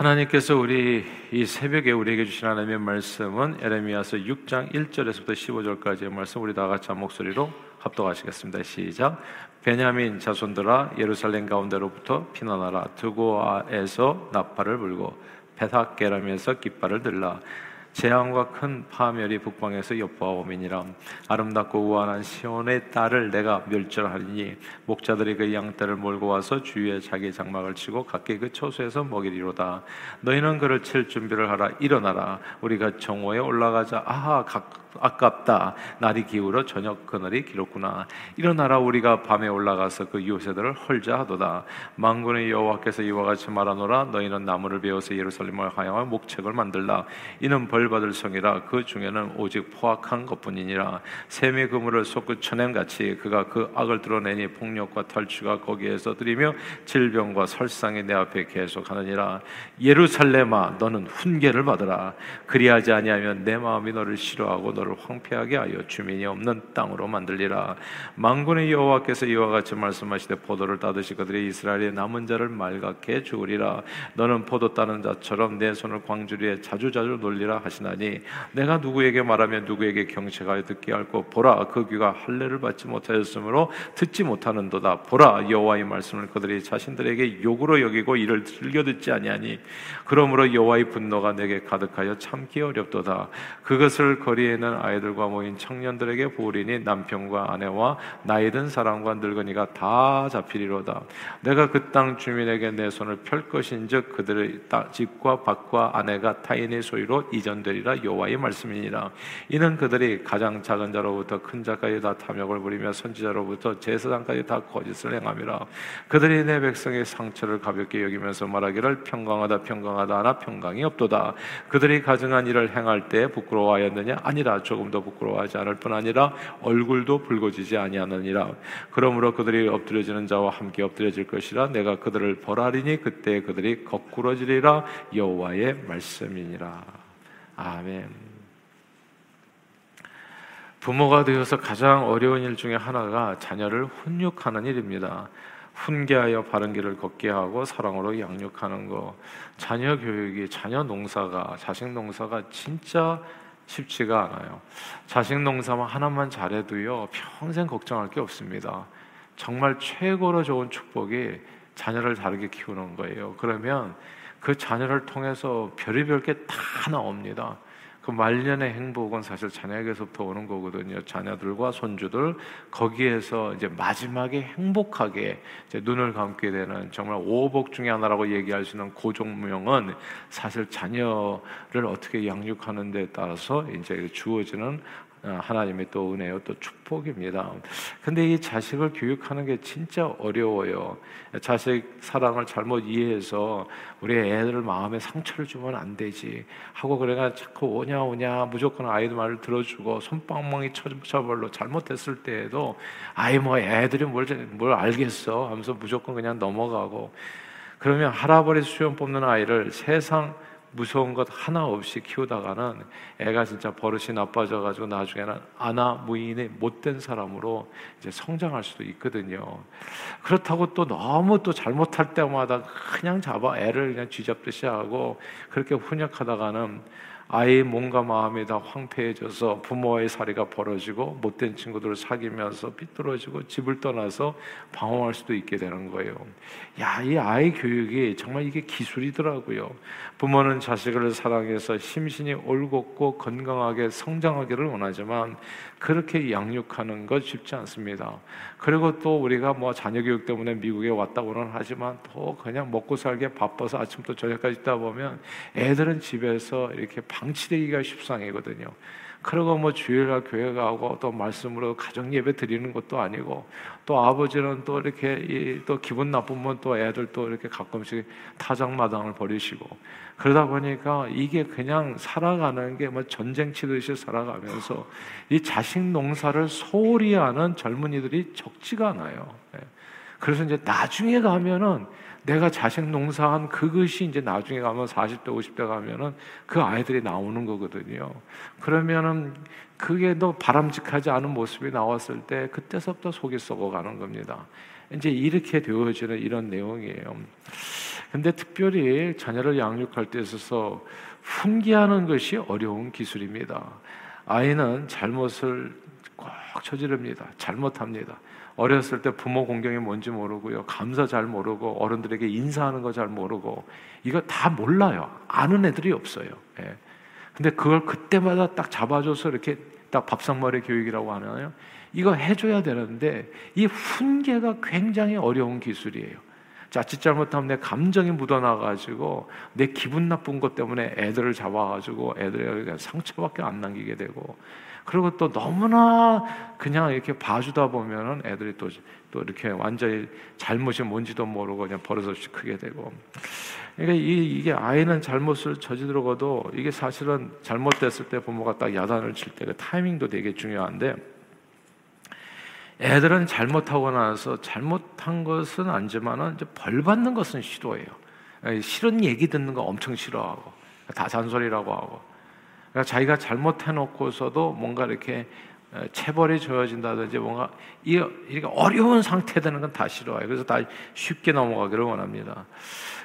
하나님께서 우리 이 새벽에 우리에게 주신 하나님의 말씀은 에레미야서 6장 1절에서부터 15절까지의 말씀 우리 다 같이 한 목소리로 합독하시겠습니다. 시작. 베냐민 자손들아 예루살렘 가운데로부터 피난하라 드고아에서 나팔을 불고 베삭게람에서 깃발을 들라 재앙과 큰 파멸이 북방에서 엿보아오미니라. 아름답고 우환한 시온의 딸을 내가 멸절하리니 목자들이 그 양떼를 몰고 와서 주위에 자기 장막을 치고 각기 그 처소에서 먹이리로다. 너희는 그를 칠 준비를 하라. 일어나라. 우리가 정오에 올라가자. 아하 각 아깝다. 날이 기울어 저녁 그날이 길었구나. 일어나라 우리가 밤에 올라가서 그 요새들을 헐자 하도다. 망군의 여호와께서 이와 같이 말하노라 너희는 나무를 베어서 예루살렘을 하향한 목책을 만들라. 이는 벌받을 성이라 그 중에는 오직 포악한 것뿐이니라. 샘의 그물을 솟구 쳐냄 같이 그가 그 악을 드러내니 폭력과 탈취가 거기에서 들이며 질병과 설상이 내 앞에 계속하느니라. 예루살렘아 너는 훈계를 받으라. 그리하지 아니하면 내 마음이 너를 싫어하고 너를 황폐하게 하여 주민이 없는 땅으로 만들리라. 망군의 여호와께서 이와 같이 말씀하시되 포도를 따듯이 그들의 이스라엘의 남은 자를 말갛게 주으리라. 너는 포도 따는 자처럼 내 손을 광주리에 자주자주 놀리라 하시나니 내가 누구에게 말하면 누구에게 경책하여 듣게 할고 보라 그 귀가 할례를 받지 못하였으므로 듣지 못하는도다. 보라 여호와의 말씀을 그들이 자신들에게 욕으로 여기고 이를 즐겨 듣지 아니하니 그러므로 여호와의 분노가 내게 가득하여 참기 어렵도다. 그것을 거리에는 있는 아이들과 모인 청년들에게 보리니 남편과 아내와 나이 든 사람과 늙은이가 다 잡히리로다. 내가 그 땅 주민에게 내 손을 펼 것인즉 그들의 집과 밭과 아내가 타인의 소유로 이전되리라 여호와의 말씀이니라. 이는 그들이 가장 작은 자로부터 큰 자까지 다 탐욕을 부리며 선지자로부터 제사장까지 다 거짓을 행함이라. 그들이 내 백성의 상처를 가볍게 여기면서 말하기를 평강하다 평강하다 하나 평강이 없도다. 그들이 가증한 일을 행할 때 부끄러워하였느냐 아니라 조금도 부끄러워하지 않을 뿐 아니라 얼굴도 붉어지지 아니하느니라. 그러므로 그들이 엎드려지는 자와 함께 엎드려질 것이라 내가 그들을 벌하리니 그때 그들이 거꾸러지리라 여호와의 말씀이니라. 아멘. 부모가 되어서 가장 어려운 일 중에 하나가 자녀를 훈육하는 일입니다. 훈계하여 바른 길을 걷게 하고 사랑으로 양육하는 거. 자녀 교육이 자녀 농사가 자식 농사가 진짜 쉽지가 않아요. 자식 농사만 하나만 잘해도요, 평생 걱정할 게 없습니다. 정말 최고로 좋은 축복이 자녀를 다르게 키우는 거예요. 그러면 그 자녀를 통해서 별의별 게 다 나옵니다. 그 말년의 행복은 사실 자녀에게서부터 오는 거거든요. 자녀들과 손주들 거기에서 이제 마지막에 행복하게 이제 눈을 감게 되는 정말 오복 중의 하나라고 얘기할 수 있는 고종명은 사실 자녀를 어떻게 양육하는 데 따라서 이제 주어지는 어, 하나님의 또 은혜요 또 축복입니다. 근데 이 자식을 교육하는 게 진짜 어려워요. 자식 사랑을 잘못 이해해서 우리 애들 마음에 상처를 주면 안 되지 하고 그래가 자꾸 오냐 오냐 무조건 아이들 말을 들어주고 손방망이 쳐버로 잘못했을 때에도 아이 뭐 애들이 뭘, 뭘 알겠어 하면서 무조건 그냥 넘어가고 그러면 할아버지 수염 뽑는 아이를 세상 무서운 것 하나 없이 키우다가는 애가 진짜 버릇이 나빠져 가지고 나중에는 아나 무인의 못된 사람으로 이제 성장할 수도 있거든요. 그렇다고 또 너무 또 잘못할 때마다 그냥 잡아 애를 그냥 쥐잡듯이 하고 그렇게 훈육하다가는 아이의 몸과 마음이 다 황폐해져서 부모와의 사이가 벌어지고 못된 친구들을 사귀면서 삐뚤어지고 집을 떠나서 방황할 수도 있게 되는 거예요. 야, 이 아이 교육이 정말 이게 기술이더라고요. 부모는 자식을 사랑해서 심신이 올곧고 건강하게 성장하기를 원하지만 그렇게 양육하는 것 쉽지 않습니다. 그리고 또 우리가 뭐 자녀 교육 때문에 미국에 왔다고는 하지만 또 그냥 먹고 살게 바빠서 아침부터 저녁까지 있다 보면 애들은 집에서 이렇게 방치되기가 십상이거든요. 그리고 뭐 주일날 교회 가고 또 말씀으로 가정 예배 드리는 것도 아니고 또 아버지는 또 이렇게 또 기분 나쁘면 또 애들 또 이렇게 가끔씩 타작마당을 버리시고 그러다 보니까 이게 그냥 살아가는 게 뭐 전쟁 치듯이 살아가면서 이 자식 농사를 소홀히 하는 젊은이들이 적지가 않아요. 예. 그래서 이제 나중에 가면은 내가 자식 농사한 그것이 이제 나중에 가면 40대, 50대 가면은 그 아이들이 나오는 거거든요. 그러면은 그게 너 바람직하지 않은 모습이 나왔을 때 그때서부터 속이 썩어가는 겁니다. 이제 이렇게 되어지는 이런 내용이에요. 근데 특별히 자녀를 양육할 때 있어서 훈계하는 것이 어려운 기술입니다. 아이는 잘못을 꼭 저지릅니다. 잘못합니다. 어렸을 때 부모 공경이 뭔지 모르고요. 감사 잘 모르고 어른들에게 인사하는 거 잘 모르고 이거 다 몰라요. 아는 애들이 없어요. 예. 근데 그걸 그때마다 딱 잡아줘서 이렇게 딱 밥상머리 교육이라고 하나요? 이거 해줘야 되는데 이 훈계가 굉장히 어려운 기술이에요. 자칫 잘못하면 내 감정이 묻어나가지고 내 기분 나쁜 것 때문에 애들을 잡아가지고 애들에게 상처밖에 안 남기게 되고 그리고 또 너무나 그냥 이렇게 봐주다 보면은 애들이 또, 또 이렇게 완전히 잘못이 뭔지도 모르고 그냥 버릇없이 크게 되고. 그러니까 이, 이게 아이는 잘못을 저지르고도 이게 사실은 잘못됐을 때 부모가 딱 야단을 칠 때 그 타이밍도 되게 중요한데 애들은 잘못하고 나서 잘못한 것은 아니지만은 이제 벌 받는 것은 싫어해요. 싫은 얘기 듣는 거 엄청 싫어하고 다 잔소리라고 하고 그러니까 자기가 잘못해놓고서도 뭔가 이렇게 체벌이 저어진다든지 뭔가 이렇게 어려운 상태 되는 건 다 싫어해요. 그래서 다 쉽게 넘어가기를 원합니다.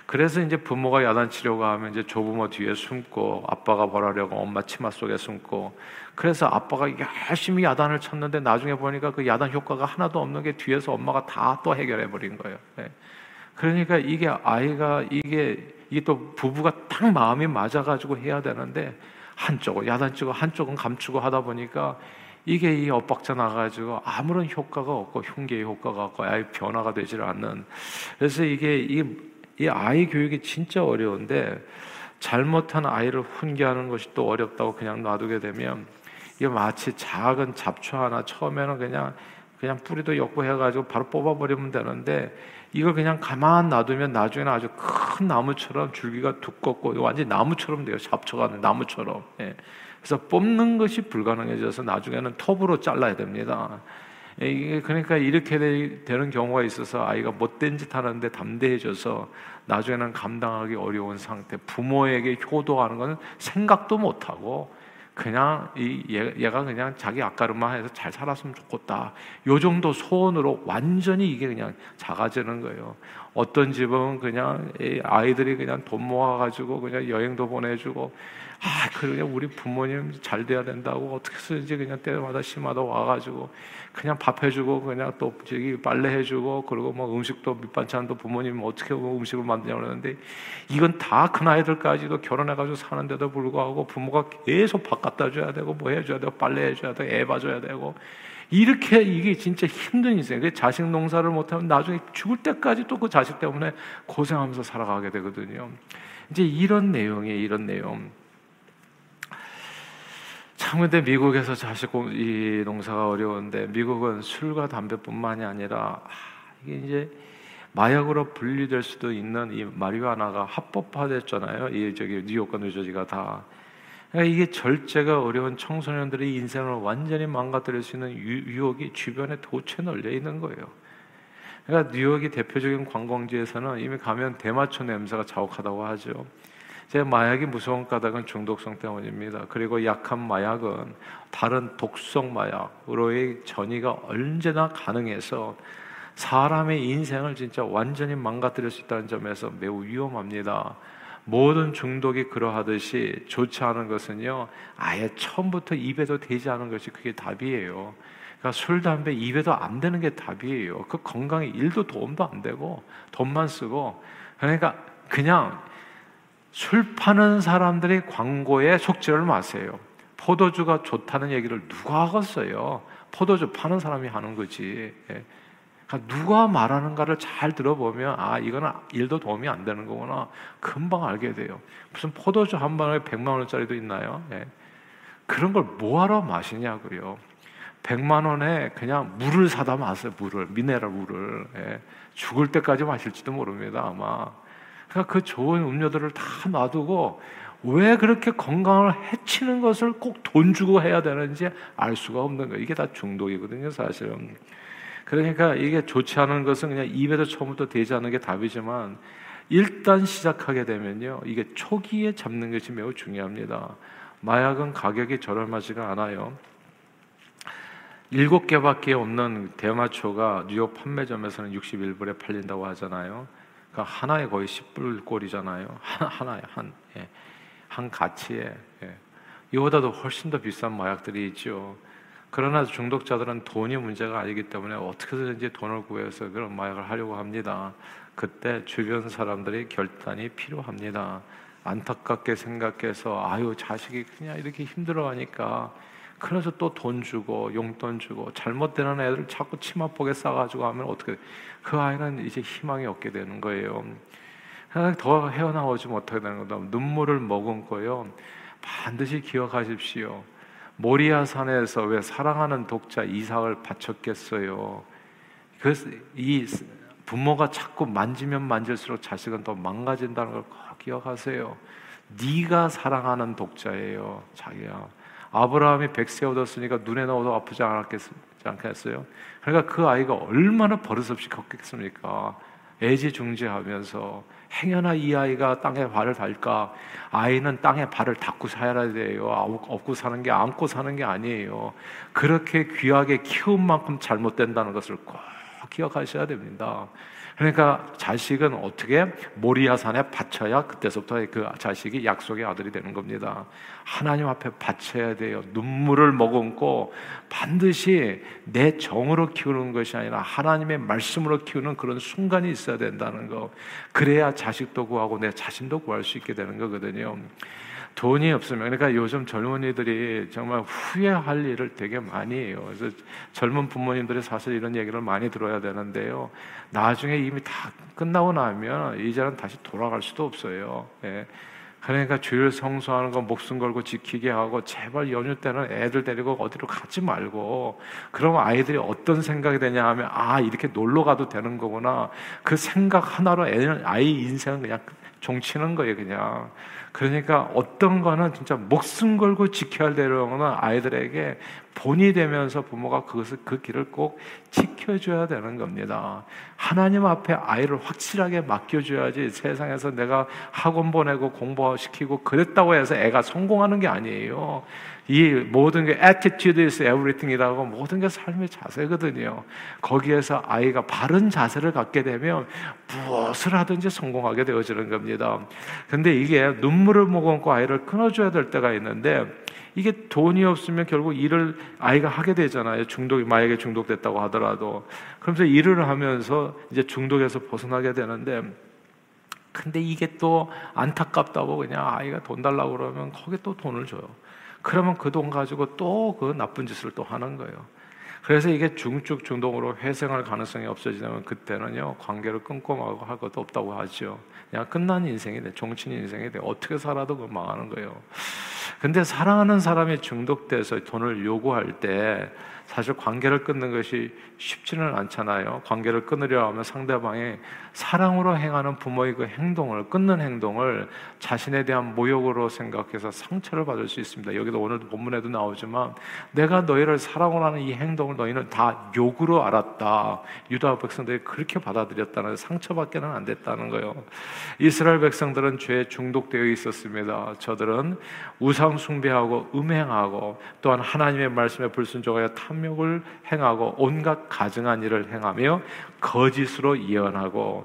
그래서 이제 부모가 야단 치려고 하면 이제 조부모 뒤에 숨고 아빠가 벌하려고 엄마 치마 속에 숨고 그래서 아빠가 열심히 야단을 쳤는데 나중에 보니까 그 야단 효과가 하나도 없는 게 뒤에서 엄마가 다 또 해결해 버린 거예요. 네. 그러니까 이게 아이가 이게 이게 또 부부가 딱 마음이 맞아가지고 해야 되는데 한쪽은 야단치고 한쪽은 감추고 하다 보니까 이게 이 엇박자 나가지고 아무런 효과가 없고 흉계의 효과가 없고 아예 변화가 되질 않는. 그래서 이게 이, 이 아이 교육이 진짜 어려운데 잘못한 아이를 훈계하는 것이 또 어렵다고 그냥 놔두게 되면 이게 마치 작은 잡초 하나 처음에는 그냥 그냥 뿌리도 엮고 해가지고 바로 뽑아버리면 되는데 이걸 그냥 가만 놔두면 나중에는 아주 큰 나무처럼 줄기가 두껍고 완전히 나무처럼 돼요. 잡초가 나무처럼. 예. 그래서 뽑는 것이 불가능해져서 나중에는 톱으로 잘라야 됩니다. 예, 이게 그러니까 이렇게 되는 경우가 있어서 아이가 못된 짓 하는데 담대해져서 나중에는 감당하기 어려운 상태. 부모에게 효도하는 것은 생각도 못하고 그냥 이 얘 가 그냥 자기 앞가름만 해서 잘 살았으면 좋겠다. 요 정도 소원으로 완전히 이게 그냥 작아지는 거예요. 어떤 집은 그냥 아이들이 그냥 돈 모아가지고 그냥 여행도 보내주고 아, 그냥 우리 부모님 잘 돼야 된다고 어떻게 쓰는지 그냥 때마다 심하다 와가지고 그냥 밥 해주고 그냥 또 저기 빨래 해주고 그리고 뭐 음식도 밑반찬도 부모님 어떻게 뭐 음식을 만드냐 그러는데 이건 다 큰 아이들까지도 결혼해가지고 사는데도 불구하고 부모가 계속 밥 갖다 줘야 되고 뭐 해줘야 되고 빨래 해줘야 되고 애 봐줘야 되고 이렇게 이게 진짜 힘든 인생. 그 자식 농사를 못하면 나중에 죽을 때까지 또 그 자식 때문에 고생하면서 살아가게 되거든요. 이제 이런 내용이 이런 내용. 참 근데 미국에서 자식 이 농사가 어려운데 미국은 술과 담배뿐만이 아니라 이게 이제 마약으로 분리될 수도 있는 이 마리화나가 합법화됐잖아요. 이 저기 뉴욕과 뉴저지가 다. 그러니까 이게 절제가 어려운 청소년들의 인생을 완전히 망가뜨릴 수 있는 유혹이 주변에 도체 널려 있는 거예요. 그러니까 뉴욕이 대표적인 관광지에서는 이미 가면 대마초 냄새가 자욱하다고 하죠. 제 마약이 무서운 까닭은 중독성 때문입니다. 그리고 약한 마약은 다른 독성 마약으로의 전이가 언제나 가능해서 사람의 인생을 진짜 완전히 망가뜨릴 수 있다는 점에서 매우 위험합니다. 모든 중독이 그러하듯이 좋지 않은 것은요, 아예 처음부터 입에도 되지 않은 것이 그게 답이에요. 그러니까 술, 담배 입에도 안 되는 게 답이에요. 그 건강에 일도 도움도 안 되고, 돈만 쓰고, 그러니까 그냥 술 파는 사람들이 광고에 속지를 마세요. 포도주가 좋다는 얘기를 누가 하겠어요? 포도주 파는 사람이 하는 거지. 예. 그러니까 누가 말하는가를 잘 들어보면 아 이거는 일도 도움이 안 되는 거구나 금방 알게 돼요. 무슨 포도주 한 방에 100만 원짜리도 있나요? 예. 그런 걸 뭐하러 마시냐고요. 100만 원에 그냥 물을 사다 마세요. 물을 미네랄 물을 예. 죽을 때까지 마실지도 모릅니다 아마. 그러니까 그 좋은 음료들을 다 놔두고 왜 그렇게 건강을 해치는 것을 꼭 돈 주고 해야 되는지 알 수가 없는 거예요. 이게 다 중독이거든요, 사실은. 그러니까 이게 좋지 않은 것은 그냥 입에도 처음부터 되지 않는 게 답이지만 일단 시작하게 되면요. 이게 초기에 잡는 것이 매우 중요합니다. 마약은 가격이 저렴하지가 않아요. 일곱 개밖에 없는 대마초가 뉴욕 판매점에서는 61불에 팔린다고 하잖아요. 그러니까 하나에 거의 10불 꼴이잖아요. 하나에 한, 예. 한 가치에 예. 이보다도 훨씬 더 비싼 마약들이 있죠. 그러나 중독자들은 돈이 문제가 아니기 때문에 어떻게든지 돈을 구해서 그런 마약을 하려고 합니다. 그때 주변 사람들의 결단이 필요합니다. 안타깝게 생각해서 아유 자식이 그냥 이렇게 힘들어하니까 그래서 또 돈 주고 용돈 주고 잘못되는 애들 자꾸 치마폭에 싸가지고 하면 어떻게 그 아이는 이제 희망이 없게 되는 거예요. 더 헤어나오지 못하게 되는 거다. 눈물을 머금고요. 반드시 기억하십시오. 모리아 산에서 왜 사랑하는 독자 이삭을 바쳤겠어요? 그이 부모가 자꾸 만지면 만질수록 자식은 더 망가진다는 걸꼭 기억하세요. 네가 사랑하는 독자예요, 자기야. 아브라함이 백세 얻었으니까 눈에 넣어도 아프지 않겠어요? 그러니까 그 아이가 얼마나 버릇없이 컸겠습니까? 애지중지하면서 행여나 이 아이가 땅에 발을 댈까? 아이는 땅에 발을 닿고 살아야 돼요. 업고 사는 게 안고 사는 게 아니에요. 그렇게 귀하게 키운 만큼 잘못된다는 것을 꼭 기억하셔야 됩니다. 그러니까 자식은 어떻게 모리아산에 바쳐야 그때서부터 그 자식이 약속의 아들이 되는 겁니다. 하나님 앞에 바쳐야 돼요. 눈물을 머금고 반드시 내 정으로 키우는 것이 아니라 하나님의 말씀으로 키우는 그런 순간이 있어야 된다는 거. 그래야 자식도 구하고 내 자신도 구할 수 있게 되는 거거든요. 돈이 없으면 그러니까 요즘 젊은이들이 정말 후회할 일을 되게 많이 해요. 그래서 젊은 부모님들이 사실 이런 얘기를 많이 들어야 되는데요. 나중에 이미 다 끝나고 나면 이제는 다시 돌아갈 수도 없어요. 예. 그러니까 주일 성수하는 거 목숨 걸고 지키게 하고 제발 연휴 때는 애들 데리고 어디로 가지 말고 그러면 아이들이 어떤 생각이 되냐 하면 아 이렇게 놀러 가도 되는 거구나. 그 생각 하나로 애, 아이 인생은 그냥 종치는 거예요 그냥. 그러니까 어떤 거는 진짜 목숨 걸고 지켜야 되는 아이들에게 본이 되면서 부모가 그것을 그 길을 꼭 지켜줘야 되는 겁니다. 하나님 앞에 아이를 확실하게 맡겨줘야지 세상에서 내가 학원 보내고 공부시키고 그랬다고 해서 애가 성공하는 게 아니에요. 이 모든 게 attitude is everything이라고 모든 게 삶의 자세거든요. 거기에서 아이가 바른 자세를 갖게 되면 무엇을 하든지 성공하게 되어지는 겁니다. 근데 이게 눈물을 머금고 아이를 끊어줘야 될 때가 있는데 이게 돈이 없으면 결국 일을 아이가 하게 되잖아요. 중독이 마약에 중독됐다고 하더라도 그러면서 일을 하면서 이제 중독에서 벗어나게 되는데 근데 이게 또 안타깝다고 그냥 아이가 돈 달라고 그러면 거기에 또 돈을 줘요. 그러면 그 돈 가지고 또 그 나쁜 짓을 또 하는 거예요. 그래서 이게 중증 중독으로 회생할 가능성이 없어지면 그때는요 관계를 끊고 할 것도 없다고 하죠. 그냥 끝난 인생이 돼, 종친 인생이 돼. 어떻게 살아도 그 망하는 거예요. 근데 사랑하는 사람이 중독돼서 돈을 요구할 때 사실 관계를 끊는 것이 쉽지는 않잖아요. 관계를 끊으려 하면 상대방이 사랑으로 행하는 부모의 그 행동을 끊는 행동을 자신에 대한 모욕으로 생각해서 상처를 받을 수 있습니다. 여기도 오늘 본문에도 나오지만 내가 너희를 사랑으로 하는 이 행동을 너희는 다 욕으로 알았다. 유다 백성들이 그렇게 받아들였다는 상처받게는 안 됐다는 거예요. 이스라엘 백성들은 죄에 중독되어 있었습니다. 저들은 우상 숭배하고 음행하고 또한 하나님의 말씀에 불순종하여 탐욕을 행하고 온갖 가증한 일을 행하며 거짓으로 예언하고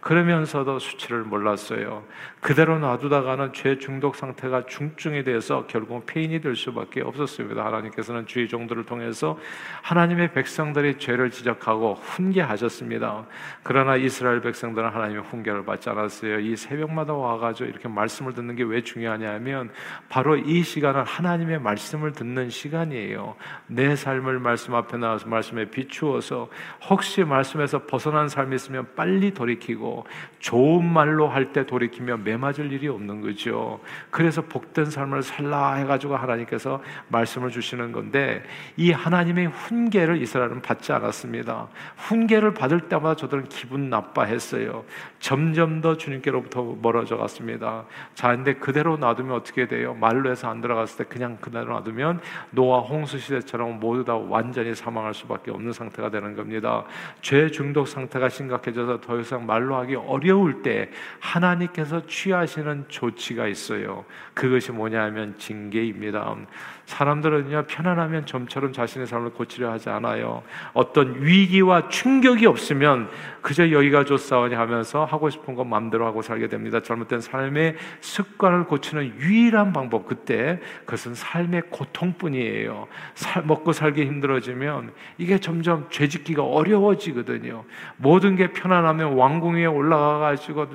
그러면서도 수치를 몰랐어요. 그대로 놔두다가는 죄 중독 상태가 중증이 돼서 결국 폐인이 될 수밖에 없었습니다. 하나님께서는 주의 종들을 통해서 하나님의 백성들이 죄를 지적하고 훈계하셨습니다. 그러나 이스라엘 백성들은 하나님의 훈계를 받지 않았어요. 이 새벽마다 와가지고 이렇게 말씀을 듣는 게 왜 중요하냐면 바로 이 시간은 하나님의 말씀을 듣는 시간이에요. 내 삶을 말씀 앞에 나와서 말씀에 비추어서 혹시 말씀에서 벗어난 삶이 있으면 빨리 돌이키고 좋은 말로 할 때 돌이키면 매 맞을 일이 없는 거죠. 그래서 복된 삶을 살라 해가지고 하나님께서 말씀을 주시는 건데 이 하나님의 훈계를 이스라엘은 받지 않았습니다. 훈계를 받을 때마다 저들은 기분 나빠했어요. 점점 더 주님께로부터 멀어져 갔습니다. 자, 근데 그대로 놔두면 어떻게 돼요? 말로 해서 안 들어갔을 때 그냥 그대로 놔두면 노아 홍수 시대처럼 모두 다 완전히 사망할 수밖에 없는 상태가 되는 겁니다. 죄 중독 상태가 심각해져서 더 이상 말로 하기 어려울 때 하나님께서 취하시는 조치가 있어요. 그것이 뭐냐면 징계입니다. 사람들은요 편안하면 점처럼 자신의 삶을 고치려 하지 않아요. 어떤 위기와 충격이 없으면 그저 여기가 좋사오니 하면서 하고 싶은 것 마음대로 하고 살게 됩니다. 잘못된 삶의 습관을 고치는 유일한 방법 그때 그것은 삶의 고통뿐이에요. 살, 먹고 살기 힘들어지면 이게 점점 죄짓기가 어려워지거든요. 모든 게 편안하면 왕궁 위에 올라가 가지고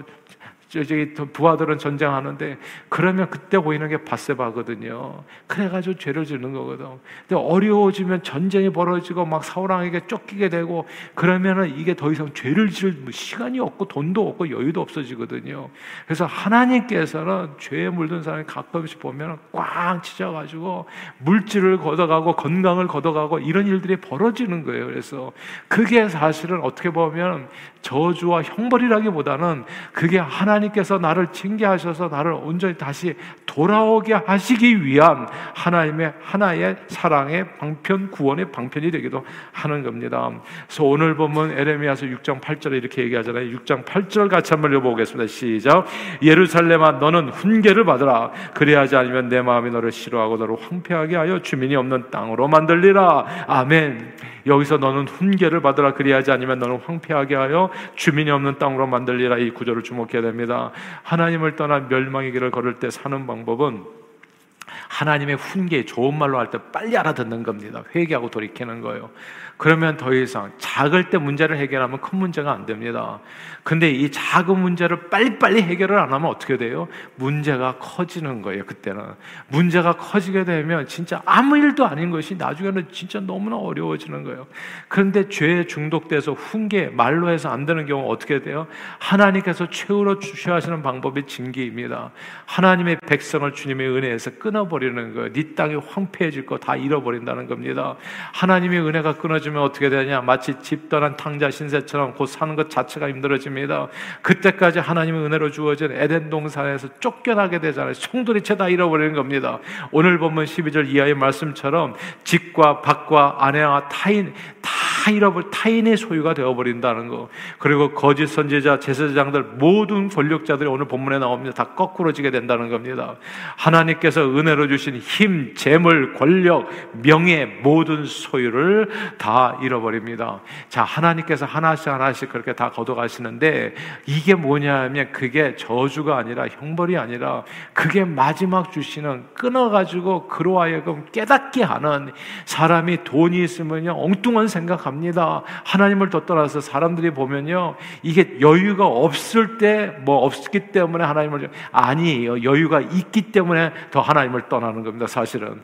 저기 부하들은 전쟁하는데 그러면 그때 보이는 게 바세바거든요. 그래가지고 죄를 짓는 거거든. 근데 어려워지면 전쟁이 벌어지고 막 사울왕에게 쫓기게 되고 그러면은 이게 더 이상 죄를 지을 뭐 시간이 없고 돈도 없고 여유도 없어지거든요. 그래서 하나님께서는 죄에 물든 사람이 가끔씩 보면 꽝 치져가지고 물질을 걷어가고 건강을 걷어가고 이런 일들이 벌어지는 거예요. 그래서 그게 사실은 어떻게 보면 저주와 형벌이라기보다는 그게 하나님 께서 나를 징계하셔서 나를 온전히 다시 돌아오게 하시기 위한 하나님의 하나의 사랑의 방편 구원의 방편이 되기도 하는 겁니다. 그래서 오늘 보면 에레미야서 6장 8절에 이렇게 얘기하잖아요. 6장 8절 같이 한번 읽어보겠습니다. 시작. 예루살렘아 너는 훈계를 받으라. 그리하지 않으면 내 마음이 너를 싫어하고 너를 황폐하게 하여 주민이 없는 땅으로 만들리라. 아멘. 여기서 너는 훈계를 받으라. 그리하지 않으면 너는 황폐하게 하여 주민이 없는 땅으로 만들리라 이 구절을 주목해야 됩니다. 하나님을 떠나 멸망의 길을 걸을 때 사는 방법은 하나님의 훈계 좋은 말로 할 때 빨리 알아듣는 겁니다. 회개하고 돌이키는 거예요. 그러면 더 이상 작을 때 문제를 해결하면 큰 문제가 안 됩니다. 근데 이 작은 문제를 빨리빨리 해결을 안 하면 어떻게 돼요? 문제가 커지는 거예요, 그때는. 문제가 커지게 되면 진짜 아무 일도 아닌 것이 나중에는 진짜 너무나 어려워지는 거예요. 그런데 죄에 중독돼서 훈계, 말로 해서 안 되는 경우 어떻게 돼요? 하나님께서 최후로 주셔야 하시는 방법이 징계입니다. 하나님의 백성을 주님의 은혜에서 끊어버리 는 거예요. 네 땅이 황폐해질 거 다 잃어버린다는 겁니다. 하나님의 은혜가 끊어지면 어떻게 되냐? 마치 집 떠난 탕자 신세처럼 곧 사는 것 자체가 힘들어집니다. 그때까지 하나님의 은혜로 주어진 에덴 동산에서 쫓겨나게 되잖아요. 송두리째 다 잃어버리는 겁니다. 오늘 보면 12절 이하의 말씀처럼 집과 밭과 아내와 타인 다 잃어버 타인의 소유가 되어버린다는 거. 그리고 거짓 선지자, 제사장들 모든 권력자들이 오늘 본문에 나옵니다. 다 거꾸로지게 된다는 겁니다. 하나님께서 은혜로 주신 힘, 재물, 권력, 명예 모든 소유를 다 잃어버립니다. 자, 하나님께서 하나씩 하나씩 그렇게 다 걷어가시는데 이게 뭐냐면 그게 저주가 아니라 형벌이 아니라 그게 마지막 주시는 끊어가지고 그로 하여금 깨닫게 하는 사람이 돈이 있으면요 엉뚱한 생각합니다. 갑니다. 하나님을 더 떠나서 사람들이 보면요. 이게 여유가 없을 때 뭐 없기 때문에 하나님을 아니에요. 여유가 있기 때문에 더 하나님을 떠나는 겁니다. 사실은.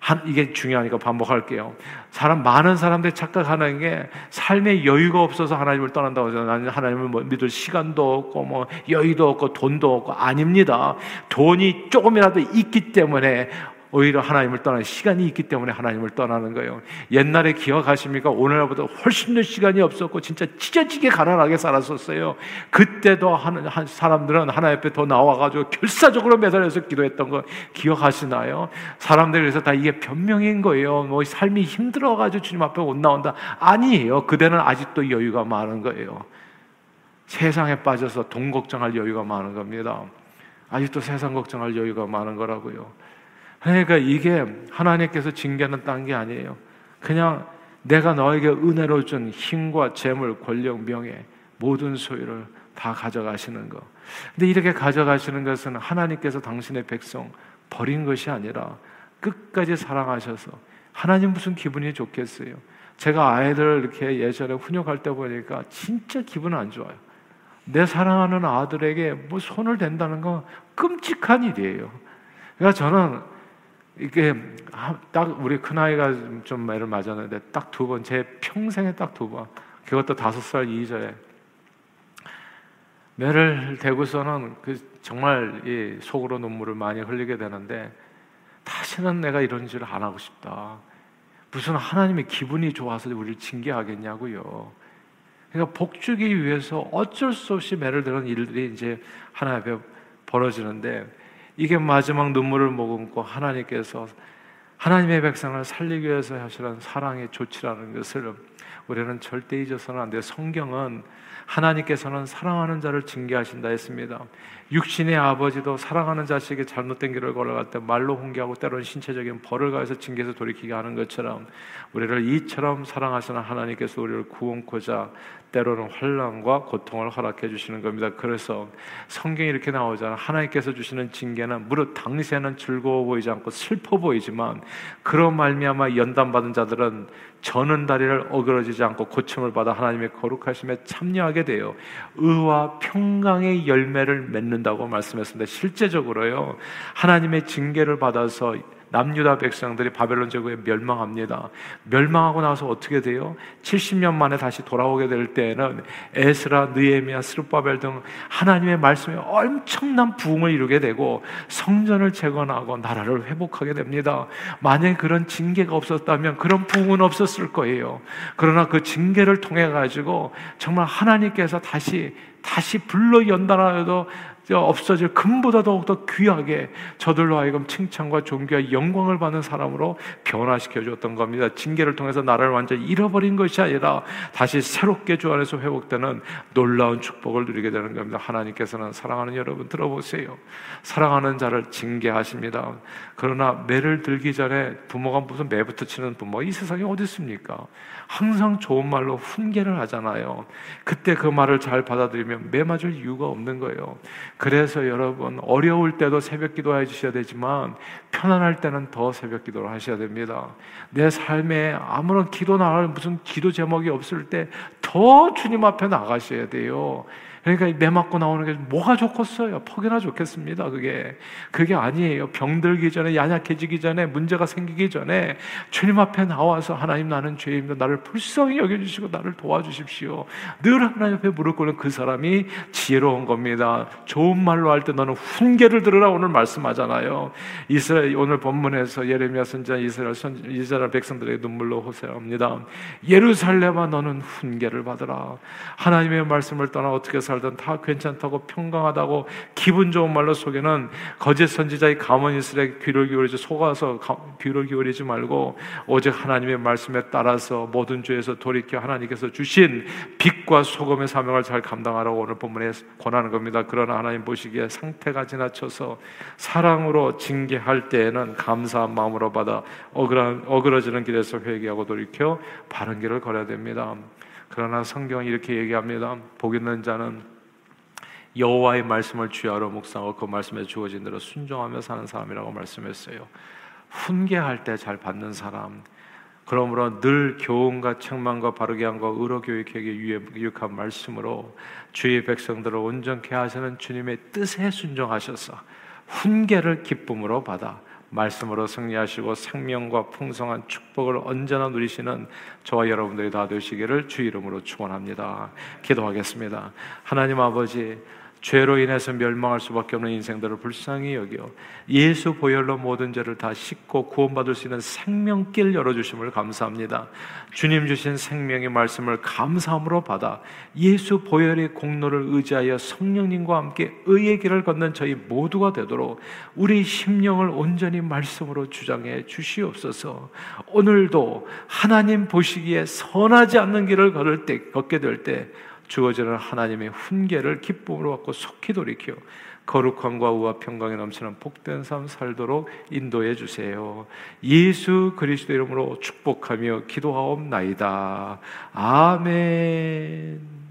한, 이게 중요하니까 반복할게요. 사람, 많은 사람들이 착각하는 게 삶에 여유가 없어서 하나님을 떠난다고 해서 나는 하나님을 뭐 믿을 시간도 없고 뭐 여유도 없고 돈도 없고 아닙니다. 돈이 조금이라도 있기 때문에 오히려 하나님을 떠나는 시간이 있기 때문에 하나님을 떠나는 거예요. 옛날에 기억하십니까? 오늘보다 훨씬 더 시간이 없었고 진짜 찢어지게 가난하게 살았었어요. 그때도 한, 사람들은 하나님 앞에 더 나와가지고 결사적으로 매달려서 기도했던 거 기억하시나요? 사람들이 그래서 다 이게 변명인 거예요. 뭐 삶이 힘들어가지고 주님 앞에 못 나온다. 아니에요. 그대는 아직도 여유가 많은 거예요. 세상에 빠져서 돈 걱정할 여유가 많은 겁니다. 아직도 세상 걱정할 여유가 많은 거라고요. 그러니까 이게 하나님께서 징계는 딴 게 아니에요. 그냥 내가 너에게 은혜로 준 힘과 재물, 권력, 명예 모든 소유를 다 가져가시는 거. 근데 이렇게 가져가시는 것은 하나님께서 당신의 백성 버린 것이 아니라 끝까지 사랑하셔서 하나님 무슨 기분이 좋겠어요. 제가 아이들 이렇게 예전에 훈육할 때 보니까 진짜 기분 안 좋아요. 내 사랑하는 아들에게 뭐 손을 댄다는 건 끔찍한 일이에요. 그러니까 저는 이게 딱 우리 큰 아이가 좀 매를 맞았는데 딱 두 번, 제 평생에 딱 두 번. 그것도 다섯 살 이전에 매를 대고서는 그 정말 이 속으로 눈물을 많이 흘리게 되는데 다시는 내가 이런 짓을 안 하고 싶다. 무슨 하나님의 기분이 좋아서 우리를 징계하겠냐고요. 그러니까 복주기 위해서 어쩔 수 없이 매를 드는 일들이 이제 하나 앞에 벌어지는데 이게 마지막 눈물을 머금고 하나님께서 하나님의 백성을 살리기 위해서 하시는 사랑의 조치라는 것을 우리는 절대 잊어서는 안 돼요. 성경은 하나님께서는 사랑하는 자를 징계하신다 했습니다. 육신의 아버지도 사랑하는 자식이 잘못된 길을 걸어갈 때 말로 훈계하고 때로는 신체적인 벌을 가해서 징계해서 돌이키게 하는 것처럼 우리를 이처럼 사랑하시는 하나님께서 우리를 구원코자 때로는 환란과 고통을 허락해 주시는 겁니다. 그래서 성경이 이렇게 나오잖아. 하나님께서 주시는 징계는 무릇 당시에는 즐거워 보이지 않고 슬퍼 보이지만 그런 말미암아 연단 받은 자들은 저는 다리를 어그러지지 않고 고침을 받아 하나님의 거룩하심에 참여하게 되어 의와 평강의 열매를 맺는다고 말씀했습니다. 실제적으로요. 하나님의 징계를 받아서 남유다 백성들이 바벨론 제국에 멸망합니다. 멸망하고 나서 어떻게 돼요? 70년 만에 다시 돌아오게 될 때에는 에스라, 느헤미야, 스룹바벨 등 하나님의 말씀에 엄청난 부흥을 이루게 되고 성전을 재건하고 나라를 회복하게 됩니다. 만약 그런 징계가 없었다면 그런 부흥은 없었을 거예요. 그러나 그 징계를 통해 가지고 정말 하나님께서 다시 다시 불러 연단하여도 없어질 금보다 더욱더 귀하게 저들로 하여금 칭찬과 존귀와 영광을 받는 사람으로 변화시켜 줬던 겁니다. 징계를 통해서 나를 완전히 잃어버린 것이 아니라 다시 새롭게 주 안에서 회복되는 놀라운 축복을 누리게 되는 겁니다. 하나님께서는 사랑하는 여러분 들어보세요. 사랑하는 자를 징계하십니다. 그러나 매를 들기 전에 부모가 무슨 매부터 치는 부모가 이 세상에 어디 있습니까? 항상 좋은 말로 훈계를 하잖아요. 그때 그 말을 잘 받아들이면 매 맞을 이유가 없는 거예요. 그래서 여러분 어려울 때도 새벽 기도해 주셔야 되지만 편안할 때는 더 새벽 기도를 하셔야 됩니다. 내 삶에 아무런 기도 나갈 무슨 기도 제목이 없을 때 더 주님 앞에 나가셔야 돼요. 그러니까 매 맞고 나오는 게 뭐가 좋겠어요? 퍽이나 좋겠습니다. 그게 그게 아니에요. 병들기 전에 연약해지기 전에 문제가 생기기 전에 주님 앞에 나와서 하나님 나는 죄입니다. 나를 불쌍히 여겨주시고 나를 도와주십시오. 늘 하나님 앞에 무릎 꿇는 그 사람이 지혜로운 겁니다. 좋은 말로 할 때 너는 훈계를 들으라 오늘 말씀하잖아요. 이스라엘 오늘 본문에서 예레미야 선지자 이스라엘 선 이스라엘 백성들에게 눈물로 호소합니다. 예루살렘아 너는 훈계를 받으라. 하나님의 말씀을 떠나 어떻게 살 살든 다 괜찮다고 평강하다고 기분 좋은 말로 속에는 거짓 선지자의 가문이스라엘 귀를 기울이지 속아서 귀를 기울이지 말고 오직 하나님의 말씀에 따라서 모든 죄에서 돌이켜 하나님께서 주신 빛과 소금의 사명을 잘 감당하라고 오늘 본문에 권하는 겁니다. 그러나 하나님 보시기에 상태가 지나쳐서 사랑으로 징계할 때에는 감사한 마음으로 받아 어그러지는 길에서 회개하고 돌이켜 바른 길을 걸어야 됩니다. 그러나 성경은 이렇게 얘기합니다. 복 있는 자는 여호와의 말씀을 주야로 묵상하고 그 말씀에 주어진 대로 순종하며 사는 사람이라고 말씀했어요. 훈계할 때 잘 받는 사람. 그러므로 늘 교훈과 책망과 바르게 함과 의로 교육에게 유익한 말씀으로 주의 백성들을 온전케 하시는 주님의 뜻에 순종하셔서 훈계를 기쁨으로 받아 말씀으로 승리하시고 생명과 풍성한 축복을 언제나 누리시는 저와 여러분들이 다 되시기를 주 이름으로 축원합니다. 기도하겠습니다. 하나님 아버지 죄로 인해서 멸망할 수밖에 없는 인생들을 불쌍히 여겨 예수 보혈로 모든 죄를 다 씻고 구원받을 수 있는 생명길 열어주심을 감사합니다. 주님 주신 생명의 말씀을 감사함으로 받아 예수 보혈의 공로를 의지하여 성령님과 함께 의의 길을 걷는 저희 모두가 되도록 우리 심령을 온전히 말씀으로 주장해 주시옵소서. 오늘도 하나님 보시기에 선하지 않는 길을 걸을 때 걷게 될 때 주어지는 하나님의 훈계를 기쁨으로 받고 속히 돌이켜 거룩함과 우와 평강에 넘치는 복된 삶 살도록 인도해 주세요. 예수 그리스도 이름으로 축복하며 기도하옵나이다. 아멘.